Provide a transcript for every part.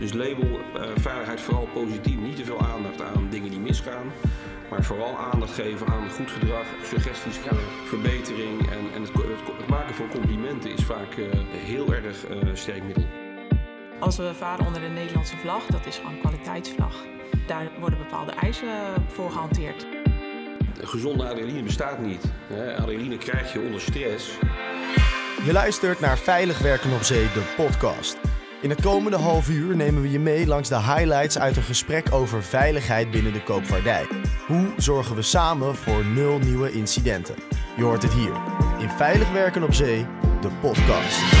Dus label uh, veiligheid vooral positief. Niet te veel aandacht aan dingen die misgaan. Maar vooral aandacht geven aan goed gedrag, suggesties voor verbetering. En, en het, het, maken van complimenten is vaak uh, heel erg uh, sterk middel. Als we varen onder de Nederlandse vlag, dat is gewoon een kwaliteitsvlag. Daar worden bepaalde eisen voor gehanteerd. Gezonde adrenaline bestaat niet. Adrenaline krijg je onder stress. Je luistert naar Veilig Werken op Zee, de podcast. In het komende half uur nemen we je mee langs de highlights uit een gesprek over veiligheid binnen de koopvaardij. Hoe zorgen we samen voor nul nieuwe incidenten? Je hoort het hier in Veilig Werken op Zee, de podcast.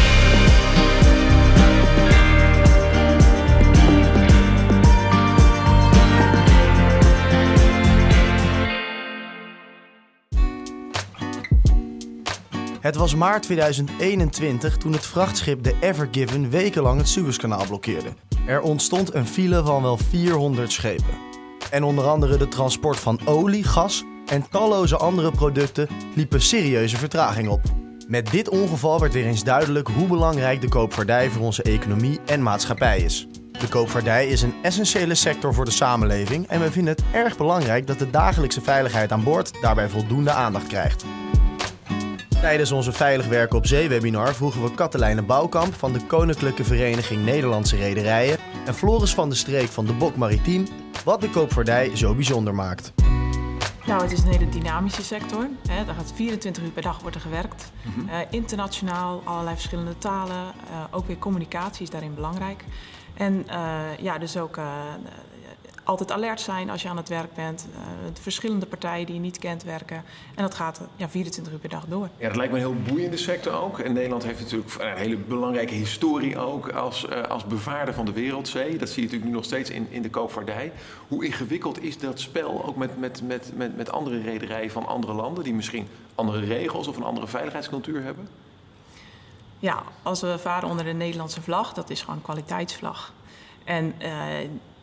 Het was maart 2021 toen het vrachtschip de Ever Given wekenlang het Suezkanaal blokkeerde. Er ontstond een file van wel 400 schepen. En onder andere de transport van olie, gas en talloze andere producten liepen serieuze vertraging op. Met dit ongeval werd weer eens duidelijk hoe belangrijk de koopvaardij voor onze economie en maatschappij is. De koopvaardij is een essentiële sector voor de samenleving en we vinden het erg belangrijk dat de dagelijkse veiligheid aan boord daarbij voldoende aandacht krijgt. Tijdens onze Veilig Werken op Zee webinar vroegen we Katelijne Bouwkamp van de Koninklijke Vereniging Nederlandse Rederijen en Floris van de Streek van de Bok Maritiem wat de koopvaardij zo bijzonder maakt. Nou, het is een hele dynamische sector. Hè. Daar gaat 24 uur per dag worden gewerkt. Mm internationaal, allerlei verschillende talen. Uh, ook weer communicatie is daarin belangrijk. En uh, ja, dus ook altijd alert zijn als je aan het werk bent. Uh, verschillende partijen die je niet kent werken. En dat gaat ja, 24 uur per dag door. Ja, dat lijkt me een heel boeiende sector ook. En Nederland heeft natuurlijk een hele belangrijke historie ook als, uh, als bevaarder van de wereldzee. Dat zie je natuurlijk nu nog steeds in, in de koopvaardij. Hoe ingewikkeld is dat spel ook met, met, met, met, met andere rederijen van andere landen... die misschien andere regels of een andere veiligheidscultuur hebben? Ja, als we varen onder de Nederlandse vlag, dat is gewoon een kwaliteitsvlag. En uh,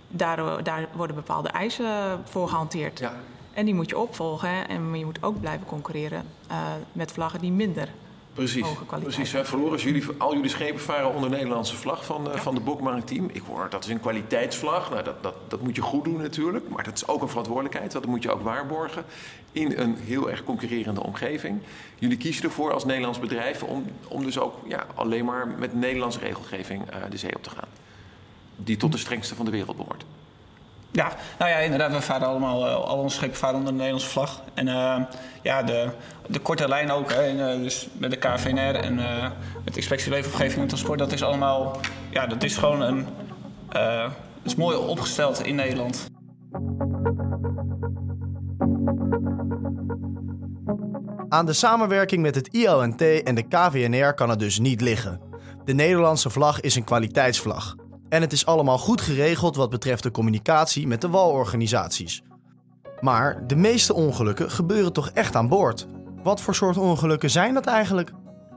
daar, daar worden bepaalde eisen voor gehanteerd. Ja. En die moet je opvolgen. En je moet ook blijven concurreren uh, met vlaggen die minder Precies, hoge kwaliteit precies. Verloren, jullie, al jullie schepen varen onder Nederlandse vlag van, uh, ja. van de Bok Maritiem. Ik hoor dat is een kwaliteitsvlag. Nou, dat, dat, dat moet je goed doen natuurlijk. Maar dat is ook een verantwoordelijkheid. Dat moet je ook waarborgen in een heel erg concurrerende omgeving. Jullie kiezen ervoor als Nederlands bedrijf om, om dus ook ja, alleen maar met Nederlandse regelgeving uh, de zee op te gaan die tot de strengste van de wereld behoort. Ja, nou ja, inderdaad. We varen allemaal, uh, al onze schepen varen onder de Nederlandse vlag. En uh, ja, de, de korte lijn ook. Hè, en, uh, dus met de KVNR en met de inspectie leefomgeving en transport. Dat is allemaal, ja, dat is gewoon een, dat is mooi opgesteld in Nederland. Aan de samenwerking met het ILNT en de KVNR kan het dus niet liggen. De Nederlandse vlag is een kwaliteitsvlag. En het is allemaal goed geregeld wat betreft de communicatie met de walorganisaties. Maar de meeste ongelukken gebeuren toch echt aan boord? Wat voor soort ongelukken zijn dat eigenlijk?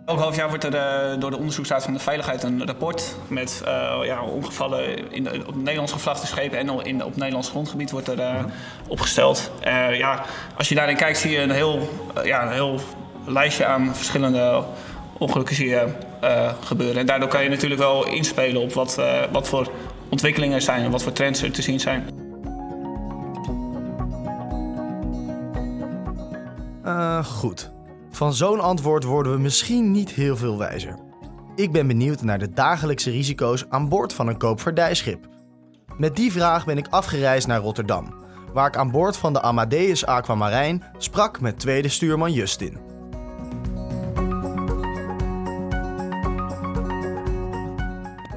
Elk half jaar wordt er uh, door de onderzoeksraad van de veiligheid een rapport met uh, ja, ongevallen in op Nederlands gevlachte schepen en in, op Nederlands grondgebied wordt er uh, opgesteld. ja, als je daarin kijkt zie je een heel, ja, een heel lijstje aan verschillende ongelukken zie je uh, gebeuren. En daardoor kan je natuurlijk wel inspelen op wat, uh, wat voor ontwikkelingen er zijn en wat voor trends er te zien zijn. Uh, goed. Van zo'n antwoord worden we misschien niet heel veel wijzer. Ik ben benieuwd naar de dagelijkse risico's aan boord van een koopvaardijschip. Met die vraag ben ik afgereisd naar Rotterdam, waar ik aan boord van de Amadeus Aquamarijn sprak met tweede stuurman Justin.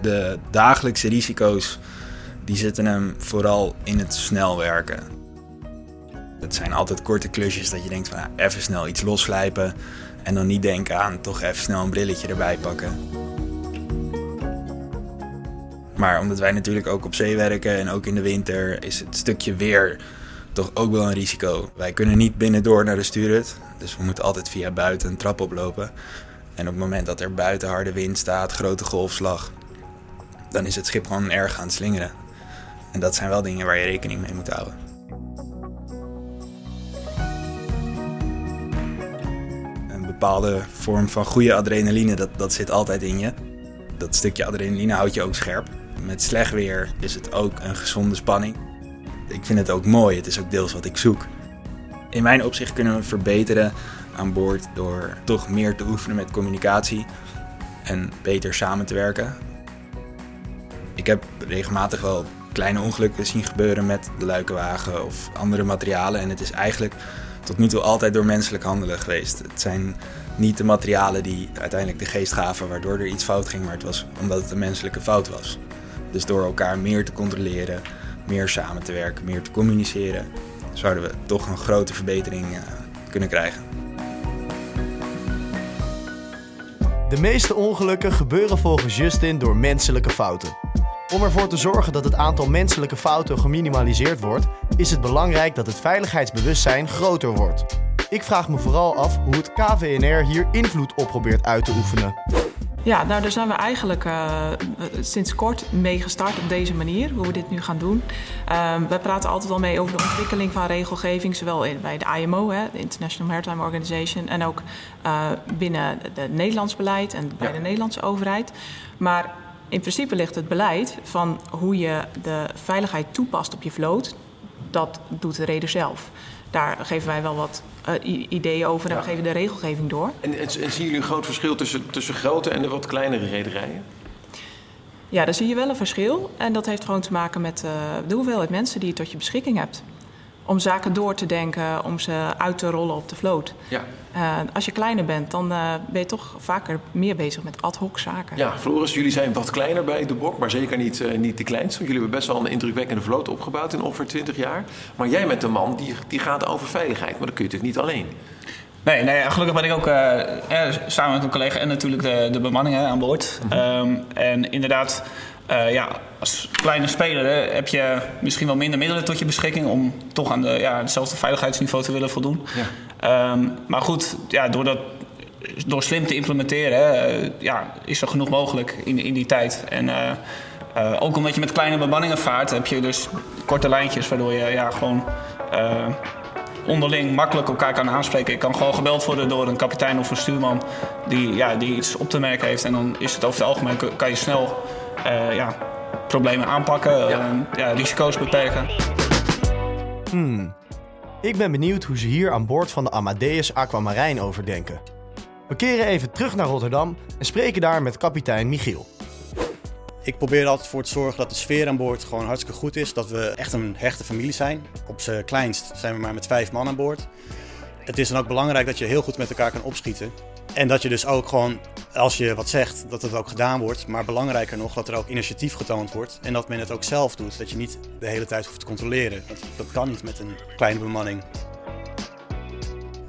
De dagelijkse risico's die zitten hem vooral in het snel werken. Het zijn altijd korte klusjes dat je denkt van ja, even snel iets losslijpen en dan niet denken aan toch even snel een brilletje erbij pakken. Maar omdat wij natuurlijk ook op zee werken en ook in de winter is het stukje weer toch ook wel een risico. Wij kunnen niet binnendoor naar de stuurhut, dus we moeten altijd via buiten een trap oplopen. En op het moment dat er buiten harde wind staat, grote golfslag, dan is het schip gewoon erg aan het slingeren. En dat zijn wel dingen waar je rekening mee moet houden. Een bepaalde vorm van goede adrenaline, dat, dat zit altijd in je. Dat stukje adrenaline houdt je ook scherp. met slecht weer is het ook een gezonde spanning. Ik vind het ook mooi, het is ook deels wat ik zoek. In mijn opzicht kunnen we verbeteren aan boord door toch meer te oefenen met communicatie en beter samen te werken. Ik heb regelmatig wel kleine ongelukken zien gebeuren met de luikenwagen of andere materialen. En het is eigenlijk tot nu toe altijd door menselijk handelen geweest. Het zijn niet de materialen die uiteindelijk de geest gaven waardoor er iets fout ging, maar het was omdat het een menselijke fout was. Dus door elkaar meer te controleren, meer samen te werken, meer te communiceren, zouden we toch een grote verbetering uh, kunnen krijgen. De meeste ongelukken gebeuren volgens Justin door menselijke fouten. Om ervoor te zorgen dat het aantal menselijke fouten geminimaliseerd wordt, is het belangrijk dat het veiligheidsbewustzijn groter wordt. Ik vraag me vooral af hoe het KVNR hier invloed op probeert uit te oefenen. Ja, nou daar zijn we eigenlijk uh, sinds kort mee gestart op deze manier, hoe we dit nu gaan doen. Uh, we praten altijd al mee over de ontwikkeling van regelgeving, zowel in, bij de IMO, hè, de International Maritime Organization, en ook uh, binnen het Nederlands beleid en bij ja. de Nederlandse overheid. Maar in principe ligt het beleid van hoe je de veiligheid toepast op je vloot, dat doet de reder zelf. Daar geven wij wel wat uh, ideeën over en ja. we geven de regelgeving door. En, en, en, zien jullie een groot verschil tussen, tussen grote en de wat kleinere rederijen? Ja, daar zie je wel een verschil. En dat heeft gewoon te maken met uh, de hoeveelheid mensen die je tot je beschikking hebt om zaken door te denken, om ze uit te rollen op de vloot. Ja. Uh, als je kleiner bent, dan uh, ben je toch vaker meer bezig met ad hoc zaken. Ja, Floris, jullie zijn wat kleiner bij de Bok, maar zeker niet, uh, niet de kleinste. Jullie hebben best wel een indrukwekkende vloot opgebouwd in ongeveer 20 jaar. Maar jij bent de man die, die gaat over veiligheid, maar dat kun je natuurlijk niet alleen. Nee, nee, gelukkig ben ik ook samen met een collega en natuurlijk de, de bemanning hè, aan boord. Mm -hmm. um, en inderdaad, uh, ja, als kleine speler hè, heb je misschien wel minder middelen tot je beschikking om toch aan de, ja, hetzelfde veiligheidsniveau te willen voldoen. Ja. Um, maar goed, ja, door, dat, door slim te implementeren hè, uh, ja, is er genoeg mogelijk in, in die tijd. En uh, ook omdat je met kleine bemanningen vaart, heb je dus korte lijntjes waardoor je ja, gewoon onderling makkelijk elkaar kan aanspreken. Ik kan gewoon gebeld worden door een kapitein of een stuurman die, ja, die iets op te merken heeft. En dan is het over het algemeen, kan je snel ja, problemen aanpakken, ja. Uh, ja, risico's beperken. Hmm. Ik ben benieuwd hoe ze hier aan boord van de Amadeus Aquamarijn over denken. We keren even terug naar Rotterdam en spreken daar met kapitein Michiel. Ik probeer er altijd voor te zorgen dat de sfeer aan boord gewoon hartstikke goed is. Dat we echt een hechte familie zijn. Op zijn kleinst zijn we maar met vijf man aan boord. Het is dan ook belangrijk dat je heel goed met elkaar kan opschieten. En dat je dus ook gewoon, als je wat zegt, dat het ook gedaan wordt. Maar belangrijker nog, dat er ook initiatief getoond wordt. En dat men het ook zelf doet. Dat je niet de hele tijd hoeft te controleren. Dat, dat kan niet met een kleine bemanning.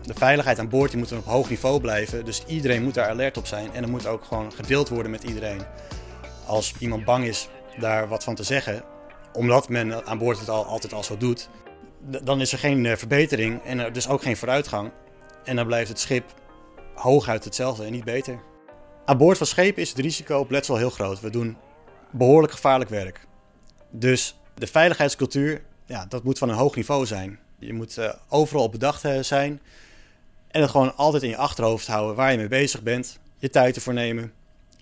De veiligheid aan boord die moet op hoog niveau blijven. Dus iedereen moet daar alert op zijn. En er moet ook gewoon gedeeld worden met iedereen. Als iemand bang is daar wat van te zeggen, omdat men aan boord het al, altijd al zo doet, dan is er geen verbetering en er dus ook geen vooruitgang. En dan blijft het schip hooguit hetzelfde en niet beter. Aan boord van schepen is het risico op letsel heel groot. We doen behoorlijk gevaarlijk werk. Dus de veiligheidscultuur, ja, dat moet van een hoog niveau zijn. Je moet uh, overal op bedacht uh, zijn. En het gewoon altijd in je achterhoofd houden waar je mee bezig bent. Je tijd ervoor nemen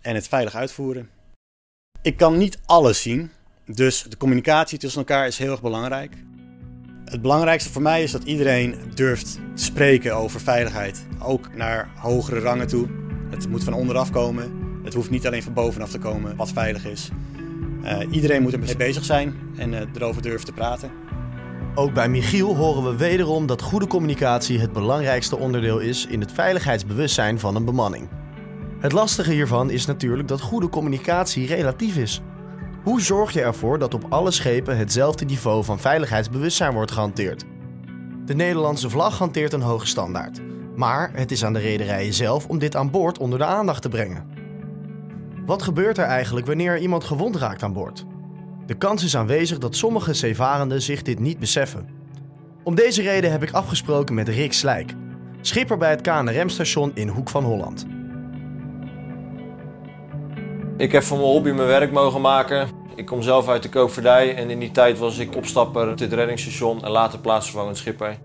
en het veilig uitvoeren. Ik kan niet alles zien, dus de communicatie tussen elkaar is heel erg belangrijk. Het belangrijkste voor mij is dat iedereen durft te spreken over veiligheid. Ook naar hogere rangen toe. Het moet van onderaf komen. Het hoeft niet alleen van bovenaf te komen wat veilig is. Uh, iedereen moet ermee bezig zijn en uh, erover durven te praten. Ook bij Michiel horen we wederom dat goede communicatie het belangrijkste onderdeel is in het veiligheidsbewustzijn van een bemanning. Het lastige hiervan is natuurlijk dat goede communicatie relatief is. Hoe zorg je ervoor dat op alle schepen hetzelfde niveau van veiligheidsbewustzijn wordt gehanteerd? De Nederlandse vlag hanteert een hoge standaard, maar het is aan de rederijen zelf om dit aan boord onder de aandacht te brengen. Wat gebeurt er eigenlijk wanneer iemand gewond raakt aan boord? De kans is aanwezig dat sommige zeevarenden zich dit niet beseffen. Om deze reden heb ik afgesproken met Rick Slijk, schipper bij het KNRM-station in Hoek van Holland. Ik heb van mijn hobby mijn werk mogen maken. Ik kom zelf uit de koopvaardij en in die tijd was ik opstapper op dit reddingsstation en later plaatsvervangend schipper.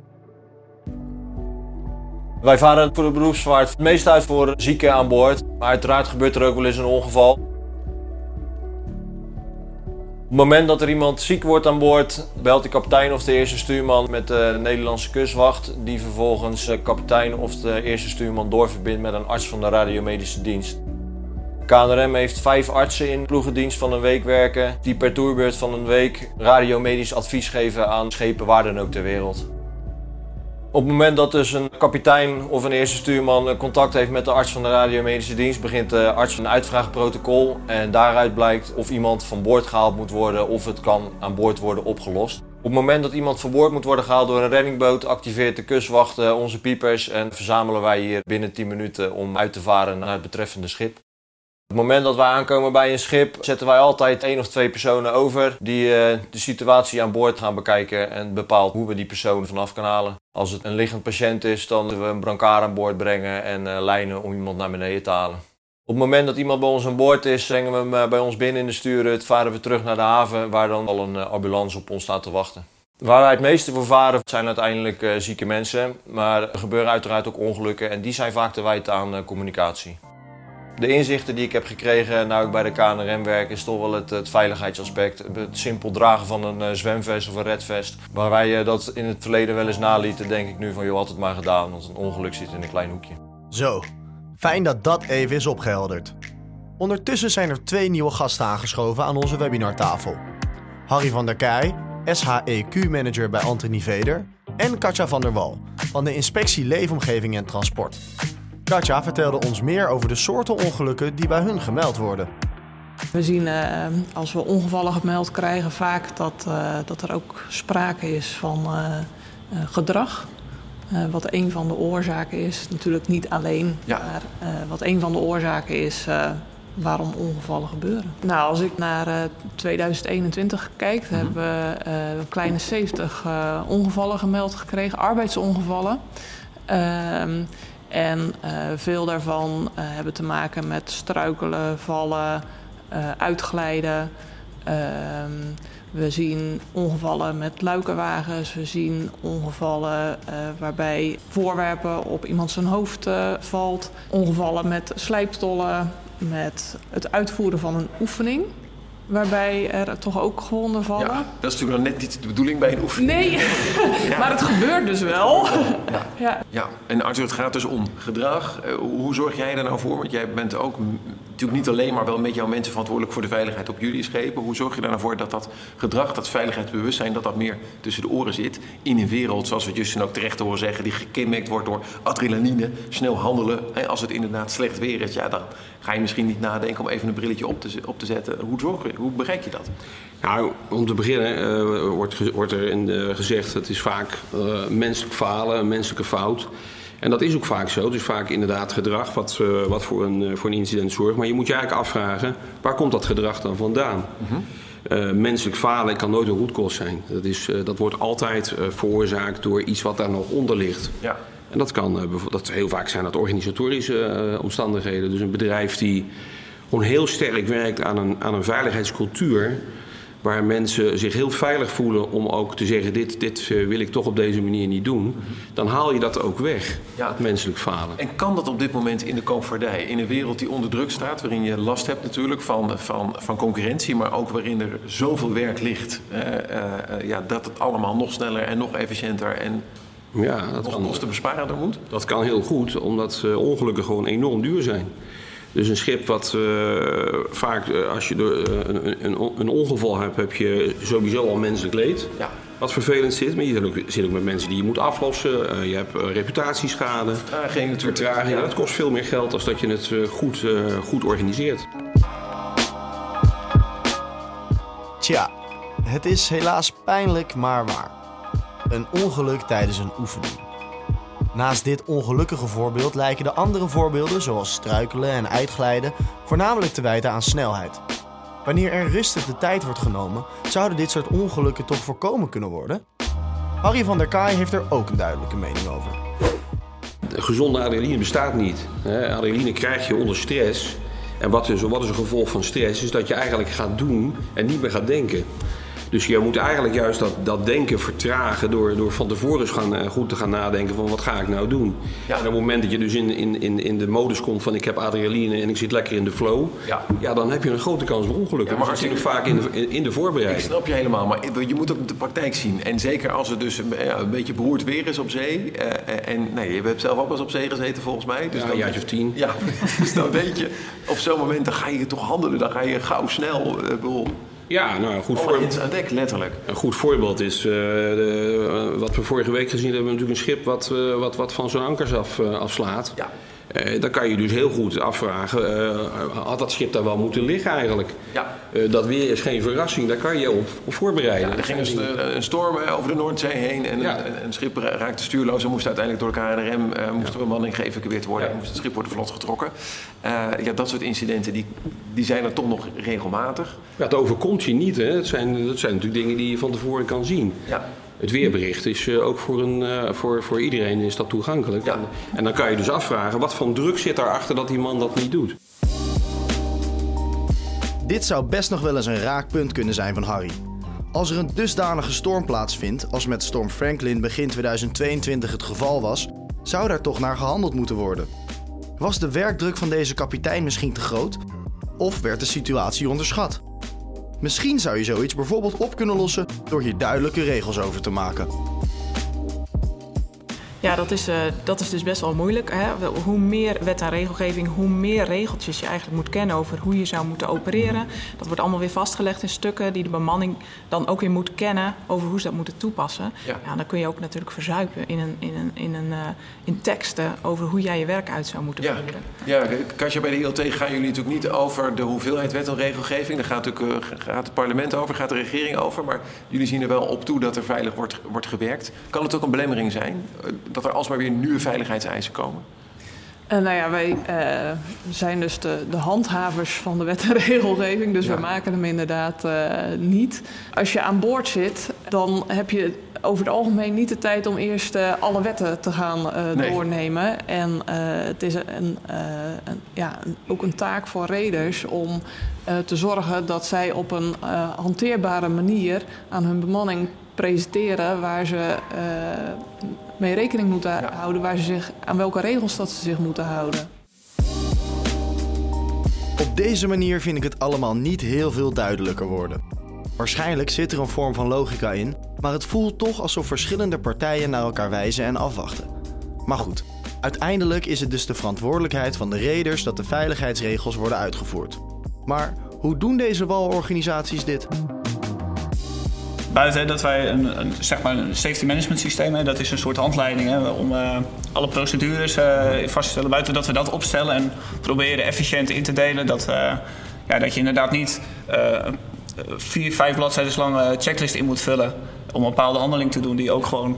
Wij varen voor de beroepsvaart het meest uit voor zieken aan boord, maar uiteraard gebeurt er ook wel eens een ongeval. Op het moment dat er iemand ziek wordt aan boord, belt de kapitein of de eerste stuurman met de Nederlandse kustwacht, die vervolgens de kapitein of de eerste stuurman doorverbindt met een arts van de radiomedische dienst. KNRM heeft vijf artsen in ploegendienst van een week werken, die per toerbeurt van een week radiomedisch advies geven aan schepen waar dan ook ter wereld. Op het moment dat dus een kapitein of een eerste stuurman contact heeft met de arts van de radiomedische dienst, begint de arts een uitvraagprotocol en daaruit blijkt of iemand van boord gehaald moet worden of het kan aan boord worden opgelost. Op het moment dat iemand van boord moet worden gehaald door een reddingboot, activeert de kustwacht onze piepers en verzamelen wij hier binnen 10 minuten om uit te varen naar het betreffende schip. Op het moment dat wij aankomen bij een schip, zetten wij altijd één of twee personen over die uh, de situatie aan boord gaan bekijken en bepaalt hoe we die persoon vanaf kunnen halen. Als het een liggend patiënt is, dan we een brancard aan boord brengen en uh, lijnen om iemand naar beneden te halen. Op het moment dat iemand bij ons aan boord is, brengen we hem uh, bij ons binnen in de stuurhut, varen we terug naar de haven waar dan al een ambulance op ons staat te wachten. Waar wij het meeste voor varen zijn uiteindelijk zieke mensen, maar er gebeuren uiteraard ook ongelukken en die zijn vaak te wijten aan communicatie. De inzichten die ik heb gekregen nou ik bij de KNRM werk is toch wel het, veiligheidsaspect. Het simpel dragen van een uh, zwemvest of een redvest. Waar wij uh, dat in het verleden wel eens nalieten, denk ik nu van joh, had het maar gedaan. Want een ongeluk zit in een klein hoekje. Zo, fijn dat dat even is opgehelderd. Ondertussen zijn er twee nieuwe gasten aangeschoven aan onze webinartafel. Harry van der Keij, SHEQ-manager bij Anthony Veder. En Katja van der Wal van de Inspectie Leefomgeving en Transport. Katja vertelde ons meer over de soorten ongelukken die bij hun gemeld worden. We zien uh, als we ongevallen gemeld krijgen vaak dat, uh, dat er ook sprake is van uh, gedrag. wat een van de oorzaken is, natuurlijk niet alleen, ja. maar wat een van de oorzaken is waarom ongevallen gebeuren. Nou, als ik naar 2021 kijk, mm -hmm. hebben we een kleine 70 ongevallen gemeld gekregen, arbeidsongevallen. En uh, veel daarvan uh, hebben te maken met struikelen, vallen, uh, uitglijden. Ehm, we zien ongevallen met luikenwagens. We zien ongevallen waarbij voorwerpen op iemand zijn hoofd valt. Ongevallen met slijptollen, met het uitvoeren van een oefening waarbij er toch ook gewonden vallen. Ja, dat is natuurlijk nog net niet de bedoeling bij een oefening. Nee, ja. maar het gebeurt dus wel. Ja, ja. ja. en Arthur, het gaat dus om gedrag. Uh, hoe zorg jij daar nou voor? Want jij bent ook natuurlijk niet alleen, maar wel met jouw mensen verantwoordelijk voor de veiligheid op jullie schepen. Hoe zorg je er nou voor dat dat gedrag, dat veiligheidsbewustzijn, dat dat meer tussen de oren zit in een wereld, zoals we Justin ook terecht horen zeggen, die gekenmerkt wordt door adrenaline, snel handelen. En als het inderdaad slecht weer is, ja, dan ga je misschien niet nadenken om even een brilletje op te, op te zetten. Hoe, zorg je, hoe bereik je dat? Nou, om te beginnen uh, wordt, wordt er in de, gezegd, het is vaak uh, menselijk falen, een menselijke fout. En dat is ook vaak zo. Is vaak inderdaad gedrag wat, uh, wat voor, een, voor een incident zorgt. Maar je moet je eigenlijk afvragen, waar komt dat gedrag dan vandaan? Mm -hmm. Uh, menselijk falen kan nooit een roetkost zijn. Dat, is, dat wordt altijd veroorzaakt door iets wat daar nog onder ligt. Ja. En dat kan dat heel vaak zijn dat organisatorische omstandigheden. Dus een bedrijf die gewoon heel sterk werkt aan een, aan een veiligheidscultuur waar mensen zich heel veilig voelen om ook te zeggen: dit, dit eh, wil ik toch op deze manier niet doen, dan haal je dat ook weg, ja. het menselijk falen. En kan dat op dit moment in de koopvaardij, in een wereld die onder druk staat, waarin je last hebt natuurlijk van, van, van concurrentie, maar ook waarin er zoveel werk ligt, uh, uh, ja, dat het allemaal nog sneller en nog efficiënter en ja, dat nog kostenbesparender moet? Dat kan heel goed, omdat ongelukken gewoon enorm duur zijn. Dus een schip wat uh, vaak, uh, als je uh, een, een, een, ongeval hebt, heb je sowieso al menselijk leed. Ja. Wat vervelend zit, maar je zit ook, zit ook met mensen die je moet aflossen. je hebt reputatieschade. Vertraging natuurlijk. Vertraging, ja. Dat kost veel meer geld dan dat je het goed, goed organiseert. Tja, het is helaas pijnlijk, maar waar. Een ongeluk tijdens een oefening. Naast dit ongelukkige voorbeeld lijken de andere voorbeelden, zoals struikelen en uitglijden, voornamelijk te wijten aan snelheid. Wanneer er rustig de tijd wordt genomen, zouden dit soort ongelukken toch voorkomen kunnen worden? Harry van der Kaai heeft er ook een duidelijke mening over. De gezonde adrenaline bestaat niet. Adrenaline krijg je onder stress. En wat is, wat is een gevolg van stress? Is dat je eigenlijk gaat doen en niet meer gaat denken. Dus je moet eigenlijk juist dat, dat denken vertragen door, door van tevoren eens gaan, eh, goed te gaan nadenken van wat ga ik nou doen. Ja. En op het moment dat je dus in, in, in, in de modus komt van ik heb adrenaline en ik zit lekker in de flow, Ja. ja, dan heb je een grote kans op ongelukken. Ja, maar maar dat zit je- vaak in de, in, de Ik voorbereiding. snap je helemaal, maar je moet ook de praktijk zien. En zeker als het dus een, ja, een beetje beroerd weer is op zee. eh, en nee, je hebt zelf ook wel eens op zee gezeten volgens mij. Dus Ja, dan- een jaartje of tien. Ja, dus dan weet je, op zo'n moment dan ga je toch handelen. Dan ga je gauw snel, eh, ik bedoel, Ja, nou, een goed, alle voor, hens aan dek, letterlijk. een goed voorbeeld is eh, de, eh, wat we vorige week gezien hebben. Natuurlijk een schip wat, eh, wat, wat van zijn ankers af, afslaat. Ja. Eh, dan kan je dus heel goed afvragen, eh, had dat schip daar wel moeten liggen eigenlijk? Ja. Eh, dat weer is geen verrassing, daar kan je op, op voorbereiden. Ja, er ging een, een storm over de Noordzee heen en Ja. een, een schip ra- raakte stuurloos en moest uiteindelijk door de KNRM eh, moest de bemanning geëvacueerd worden en moest het schip worden vlot getrokken. Ja, dat soort incidenten die, die zijn er toch nog regelmatig. Ja, het overkomt je niet, hè. Het zijn, dat zijn natuurlijk dingen die je van tevoren kan zien. Ja. Het weerbericht is eh, ook voor, een, eh, voor, voor iedereen is dat toegankelijk. Ja. En, en dan kan je dus afvragen, wat voor druk zit daarachter dat die man dat niet doet? Dit zou best nog wel eens een raakpunt kunnen zijn van Harry. Als er een dusdanige storm plaatsvindt, als met storm Franklin begin 2022 het geval was, zou daar toch naar gehandeld moeten worden. Was de werkdruk van deze kapitein misschien te groot? Of werd de situatie onderschat? Misschien zou je zoiets bijvoorbeeld op kunnen lossen door hier duidelijke regels over te maken. Ja, dat is, eh, dat is dus best wel moeilijk. Hè? Hoe meer wet en regelgeving, hoe meer regeltjes je eigenlijk moet kennen over hoe je zou moeten opereren. Dat wordt allemaal weer vastgelegd in stukken die de bemanning dan ook weer moet kennen over hoe ze dat moeten toepassen. Ja. Ja, dan kun je ook natuurlijk verzuipen in, een, in, een, in, een, eh, in teksten over hoe jij je werk uit zou moeten Ja, voeren. ja Katja, bij de ILT gaan jullie natuurlijk niet over de hoeveelheid wet en regelgeving. Daar gaat, natuurlijk, eh, gaat het parlement over, gaat de regering over. Maar jullie zien er wel op toe dat er veilig wordt, wordt gewerkt. Kan het ook een belemmering zijn dat er alsmaar weer nieuwe veiligheidseisen komen? Eh, nou ja, wij eh, zijn dus de, de handhavers van de wet en regelgeving, dus Ja. we maken hem inderdaad eh, niet. Als je aan boord zit, dan heb je over het algemeen niet de tijd om eerst alle wetten te gaan Nee. doornemen. En het is een, een, ja, een- ook een taak voor reders om te zorgen dat zij op een hanteerbare manier aan hun bemanning presenteren waar ze mee rekening moeten Ja. houden, waar ze zich, aan welke regels dat ze zich moeten houden. Op deze manier vind ik het allemaal niet heel veel duidelijker worden. Waarschijnlijk zit er een vorm van logica in, maar het voelt toch alsof verschillende partijen naar elkaar wijzen en afwachten. Maar goed, uiteindelijk is het dus de verantwoordelijkheid van de reders dat de veiligheidsregels worden uitgevoerd. Maar hoe doen deze walorganisaties dit? Buiten dat wij een, een, zeg maar een safety management systeem hebben, dat is een soort handleiding hè, om eh, alle procedures eh, vast te stellen. Buiten dat we dat opstellen en proberen efficiënt in te delen, dat, eh, ja, dat je inderdaad niet vier, vijf bladzijden lange checklist in moet vullen om een bepaalde handeling te doen die ook gewoon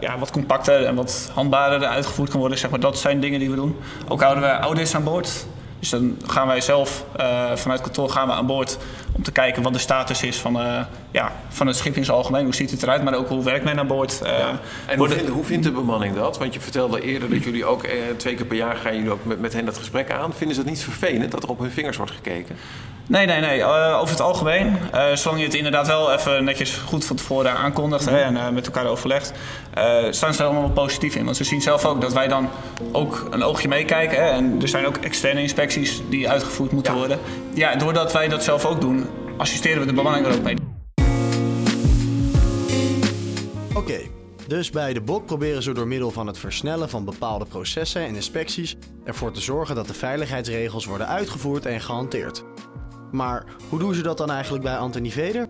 ja, wat compacter en wat handbaarder uitgevoerd kan worden. Zeg maar. Dat zijn dingen die we doen. Ook houden we audits aan boord. Dus dan gaan wij zelf eh, vanuit kantoor gaan we aan boord om te kijken wat de status is van, eh, ja, van het schip in zijn algemeen. Hoe ziet het eruit, maar ook hoe werkt men aan boord. eh, En hoe vindt, hoe vindt de bemanning dat? Want je vertelde eerder dat jullie ook eh, twee keer per jaar gaan jullie ook met, met hen dat gesprek aan. Vinden ze het niet vervelend dat er op hun vingers wordt gekeken? Nee, nee, nee. Over het algemeen, eh, zolang je het inderdaad wel even netjes goed van tevoren aankondigt hè, en eh, met elkaar overlegt, staan ze er allemaal positief in. Want ze zien zelf ook dat wij dan ook een oogje meekijken. Hè, en er zijn ook externe inspecties die uitgevoerd moeten Ja. worden. Ja, doordat wij dat zelf ook doen, assisteren we de bemanning er ook mee. Oké, dus bij de BOK proberen ze door middel van het versnellen van bepaalde processen en inspecties ervoor te zorgen dat de veiligheidsregels worden uitgevoerd en gehanteerd. Maar hoe doen ze dat dan eigenlijk bij Anthony Veder?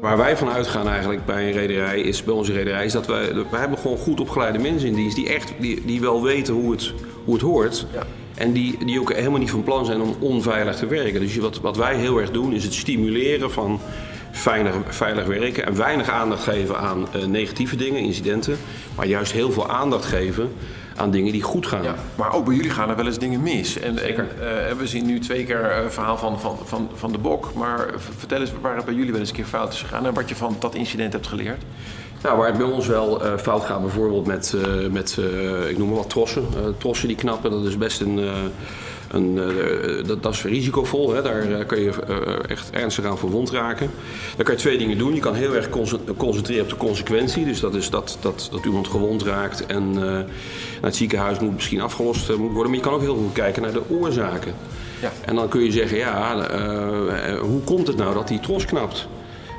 Waar wij van uitgaan eigenlijk bij een rederij, is bij onze rederij, is dat wij, wij hebben gewoon goed opgeleide mensen in dienst die echt, die, die wel weten hoe het, hoe het hoort. Ja. En die, die ook helemaal niet van plan zijn om onveilig te werken. Dus wat, wat wij heel erg doen, is het stimuleren van veilig, veilig werken. En weinig aandacht geven aan eh, negatieve dingen, incidenten. Maar juist heel veel aandacht geven aan dingen die goed gaan. Ja, maar ook bij jullie gaan er wel eens dingen mis. En, en, eh, we zien nu twee keer een verhaal van, van, van, van de bok. Maar vertel eens waar het bij jullie wel eens een keer fout is gegaan... en wat je van dat incident hebt geleerd. Nou, waar het bij ons wel eh, fout gaat, bijvoorbeeld met, eh, met eh, ik noem maar wat trossen. Trossen die knappen, dat is best een, een, dat, dat, is risicovol, hè? daar kun je echt ernstig aan verwond raken. Dan kan je twee dingen doen. Je kan heel erg concentreren op de consequentie. Dus dat is dat, dat, dat iemand gewond raakt en naar het ziekenhuis moet misschien afgelost moet worden. Maar je kan ook heel goed kijken naar de oorzaken. Ja. En dan kun je zeggen, ja, hoe komt het nou dat die tros knapt?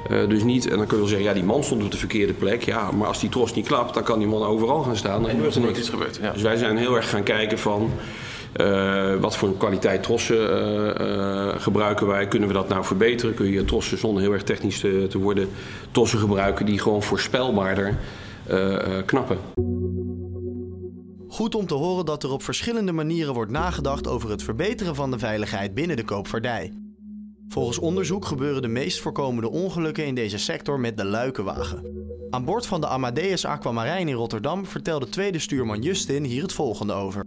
Uh, dus niet, en dan kun je wel zeggen, ja, die man stond op de verkeerde plek. Ja, maar als die tros niet klapt, dan kan die man overal gaan staan. Dan en gebeurt er niks. Gebeurd, ja. Dus wij zijn heel erg gaan kijken van... Uh, wat voor kwaliteit trossen uh, gebruiken wij? Kunnen we dat nou verbeteren? Kun je trossen zonder heel erg technisch te, te worden trossen gebruiken die gewoon voorspelbaarder knappen? Goed om te horen dat er op verschillende manieren wordt nagedacht over het verbeteren van de veiligheid binnen de koopvaardij. Volgens onderzoek gebeuren de meest voorkomende ongelukken in deze sector met de luikenwagen. Aan boord van de Amadeus Aquamarijn in Rotterdam vertelde tweede stuurman Justin hier het volgende over.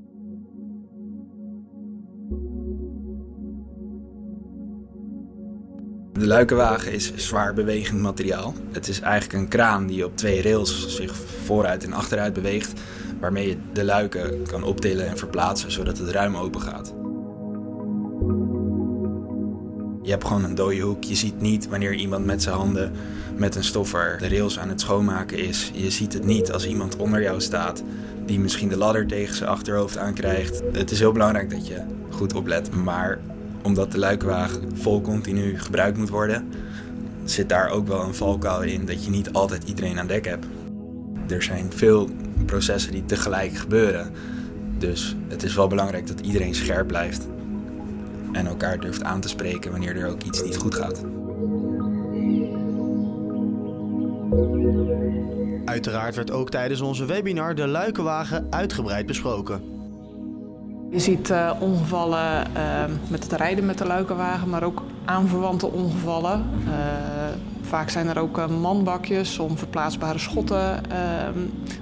De luikenwagen is zwaar bewegend materiaal. Het is eigenlijk een kraan die op twee rails zich vooruit en achteruit beweegt, waarmee je de luiken kan optillen en verplaatsen zodat het ruim open gaat. Je hebt gewoon een dode hoek. Je ziet niet wanneer iemand met zijn handen met een stoffer de rails aan het schoonmaken is. Je ziet het niet als iemand onder jou staat die misschien de ladder tegen zijn achterhoofd aankrijgt. Het is heel belangrijk dat je goed oplet. Maar omdat de luikwagen vol continu gebruikt moet worden, zit daar ook wel een valkuil in dat je niet altijd iedereen aan dek hebt. Er zijn veel processen die tegelijk gebeuren. Dus het is wel belangrijk dat iedereen scherp blijft en elkaar durft aan te spreken wanneer er ook iets niet goed gaat. Uiteraard werd ook tijdens onze webinar de luikenwagen uitgebreid besproken. Je ziet uh, ongevallen uh, met het rijden met de luikenwagen, maar ook aanverwante ongevallen. Uh, vaak zijn er ook manbakjes om verplaatsbare schotten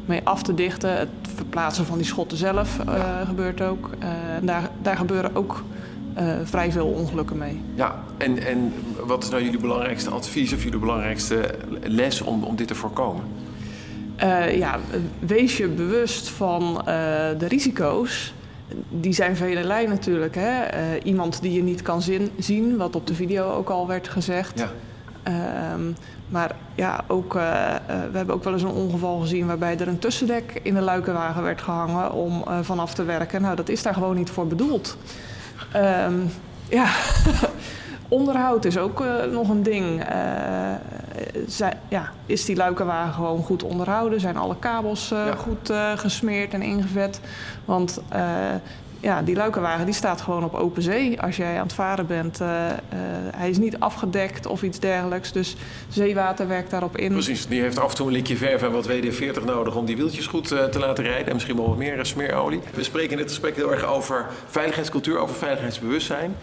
mee af te dichten. Het verplaatsen van die schotten zelf gebeurt ook. daar, daar gebeuren ook uh, vrij veel ongelukken mee. Ja, en, en wat is nou jullie belangrijkste advies of jullie belangrijkste les om, om dit te voorkomen? Uh, ja, wees je bewust van uh, de risico's. Die zijn velelei natuurlijk. Hè? iemand die je niet kan zin, zien, wat op de video ook al werd gezegd. Ja. Um, maar ja, ook, uh, we hebben ook wel eens een ongeval gezien waarbij er een tussendek in de luikenwagen werd gehangen om uh, vanaf te werken. Nou, dat is daar gewoon niet voor bedoeld. Um, ja, onderhoud is ook uh, nog een ding. Uh, zij, ja, is die luikenwagen gewoon goed onderhouden? Zijn alle kabels uh, ja. goed gesmeerd en ingevet? Want ja, die luikenwagen die staat gewoon op open zee als jij aan het varen bent. Uh, hij is niet afgedekt of iets dergelijks. Dus zeewater werkt daarop in. Precies, die heeft af en toe een likje verf en wat WD-40 nodig om die wieltjes goed uh, te laten rijden. En misschien wel wat meer smeerolie. We spreken in dit gesprek heel erg over veiligheidscultuur, over veiligheidsbewustzijn.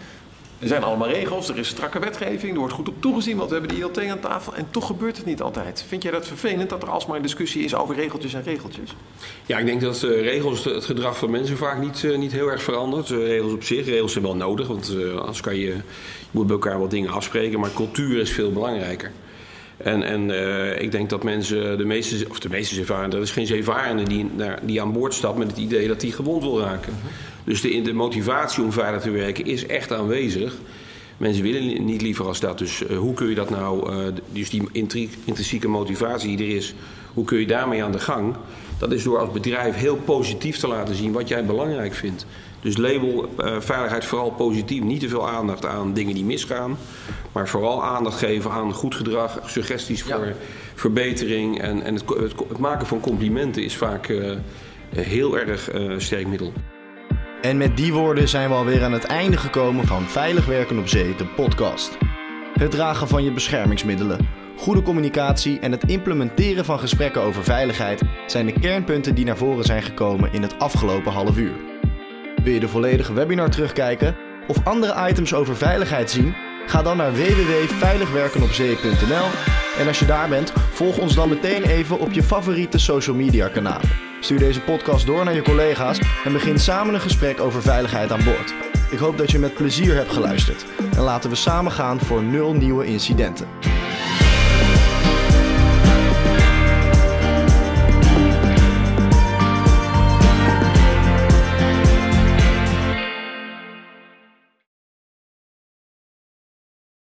Er zijn allemaal regels, er is strakke wetgeving, er wordt goed op toegezien, want we hebben de ILT aan tafel. En toch gebeurt het niet altijd. Vind jij dat vervelend dat er alsmaar een discussie is over regeltjes en regeltjes? Ja, ik denk dat uh, regels het gedrag van mensen vaak niet, uh, niet heel erg verandert. Uh, regels op zich, regels zijn wel nodig, want anders kan je, je moet bij elkaar wat dingen afspreken. Maar cultuur is veel belangrijker. En, en uh, ik denk dat mensen, de meeste, of de meeste zeevarenden, er is geen zeevarende die, die aan boord stapt met het idee dat hij gewond wil raken. Dus de, de motivatie om veilig te werken is echt aanwezig. Mensen willen niet liever als dat. Dus uh, hoe kun je dat nou, uh, dus die intrinsieke motivatie die er is, hoe kun je daarmee aan de gang? Dat is door als bedrijf heel positief te laten zien wat jij belangrijk vindt. Dus label uh, veiligheid vooral positief. Niet te veel aandacht aan dingen die misgaan. Maar vooral aandacht geven aan goed gedrag, suggesties voor ja. verbetering. En, en het, het, het, maken van complimenten is vaak heel erg sterk middel. En met die woorden zijn we alweer aan het einde gekomen van Veilig Werken op Zee, de podcast. Het dragen van je beschermingsmiddelen, goede communicatie en het implementeren van gesprekken over veiligheid zijn de kernpunten die naar voren zijn gekomen in het afgelopen half uur. Wil je de volledige webinar terugkijken of andere items over veiligheid zien? Ga dan naar www.veiligwerkenopzee.nl en als je daar bent, volg ons dan meteen even op je favoriete social media kanalen. Stuur deze podcast door naar je collega's en begin samen een gesprek over veiligheid aan boord. Ik hoop dat je met plezier hebt geluisterd en laten we samen gaan voor nul nieuwe incidenten.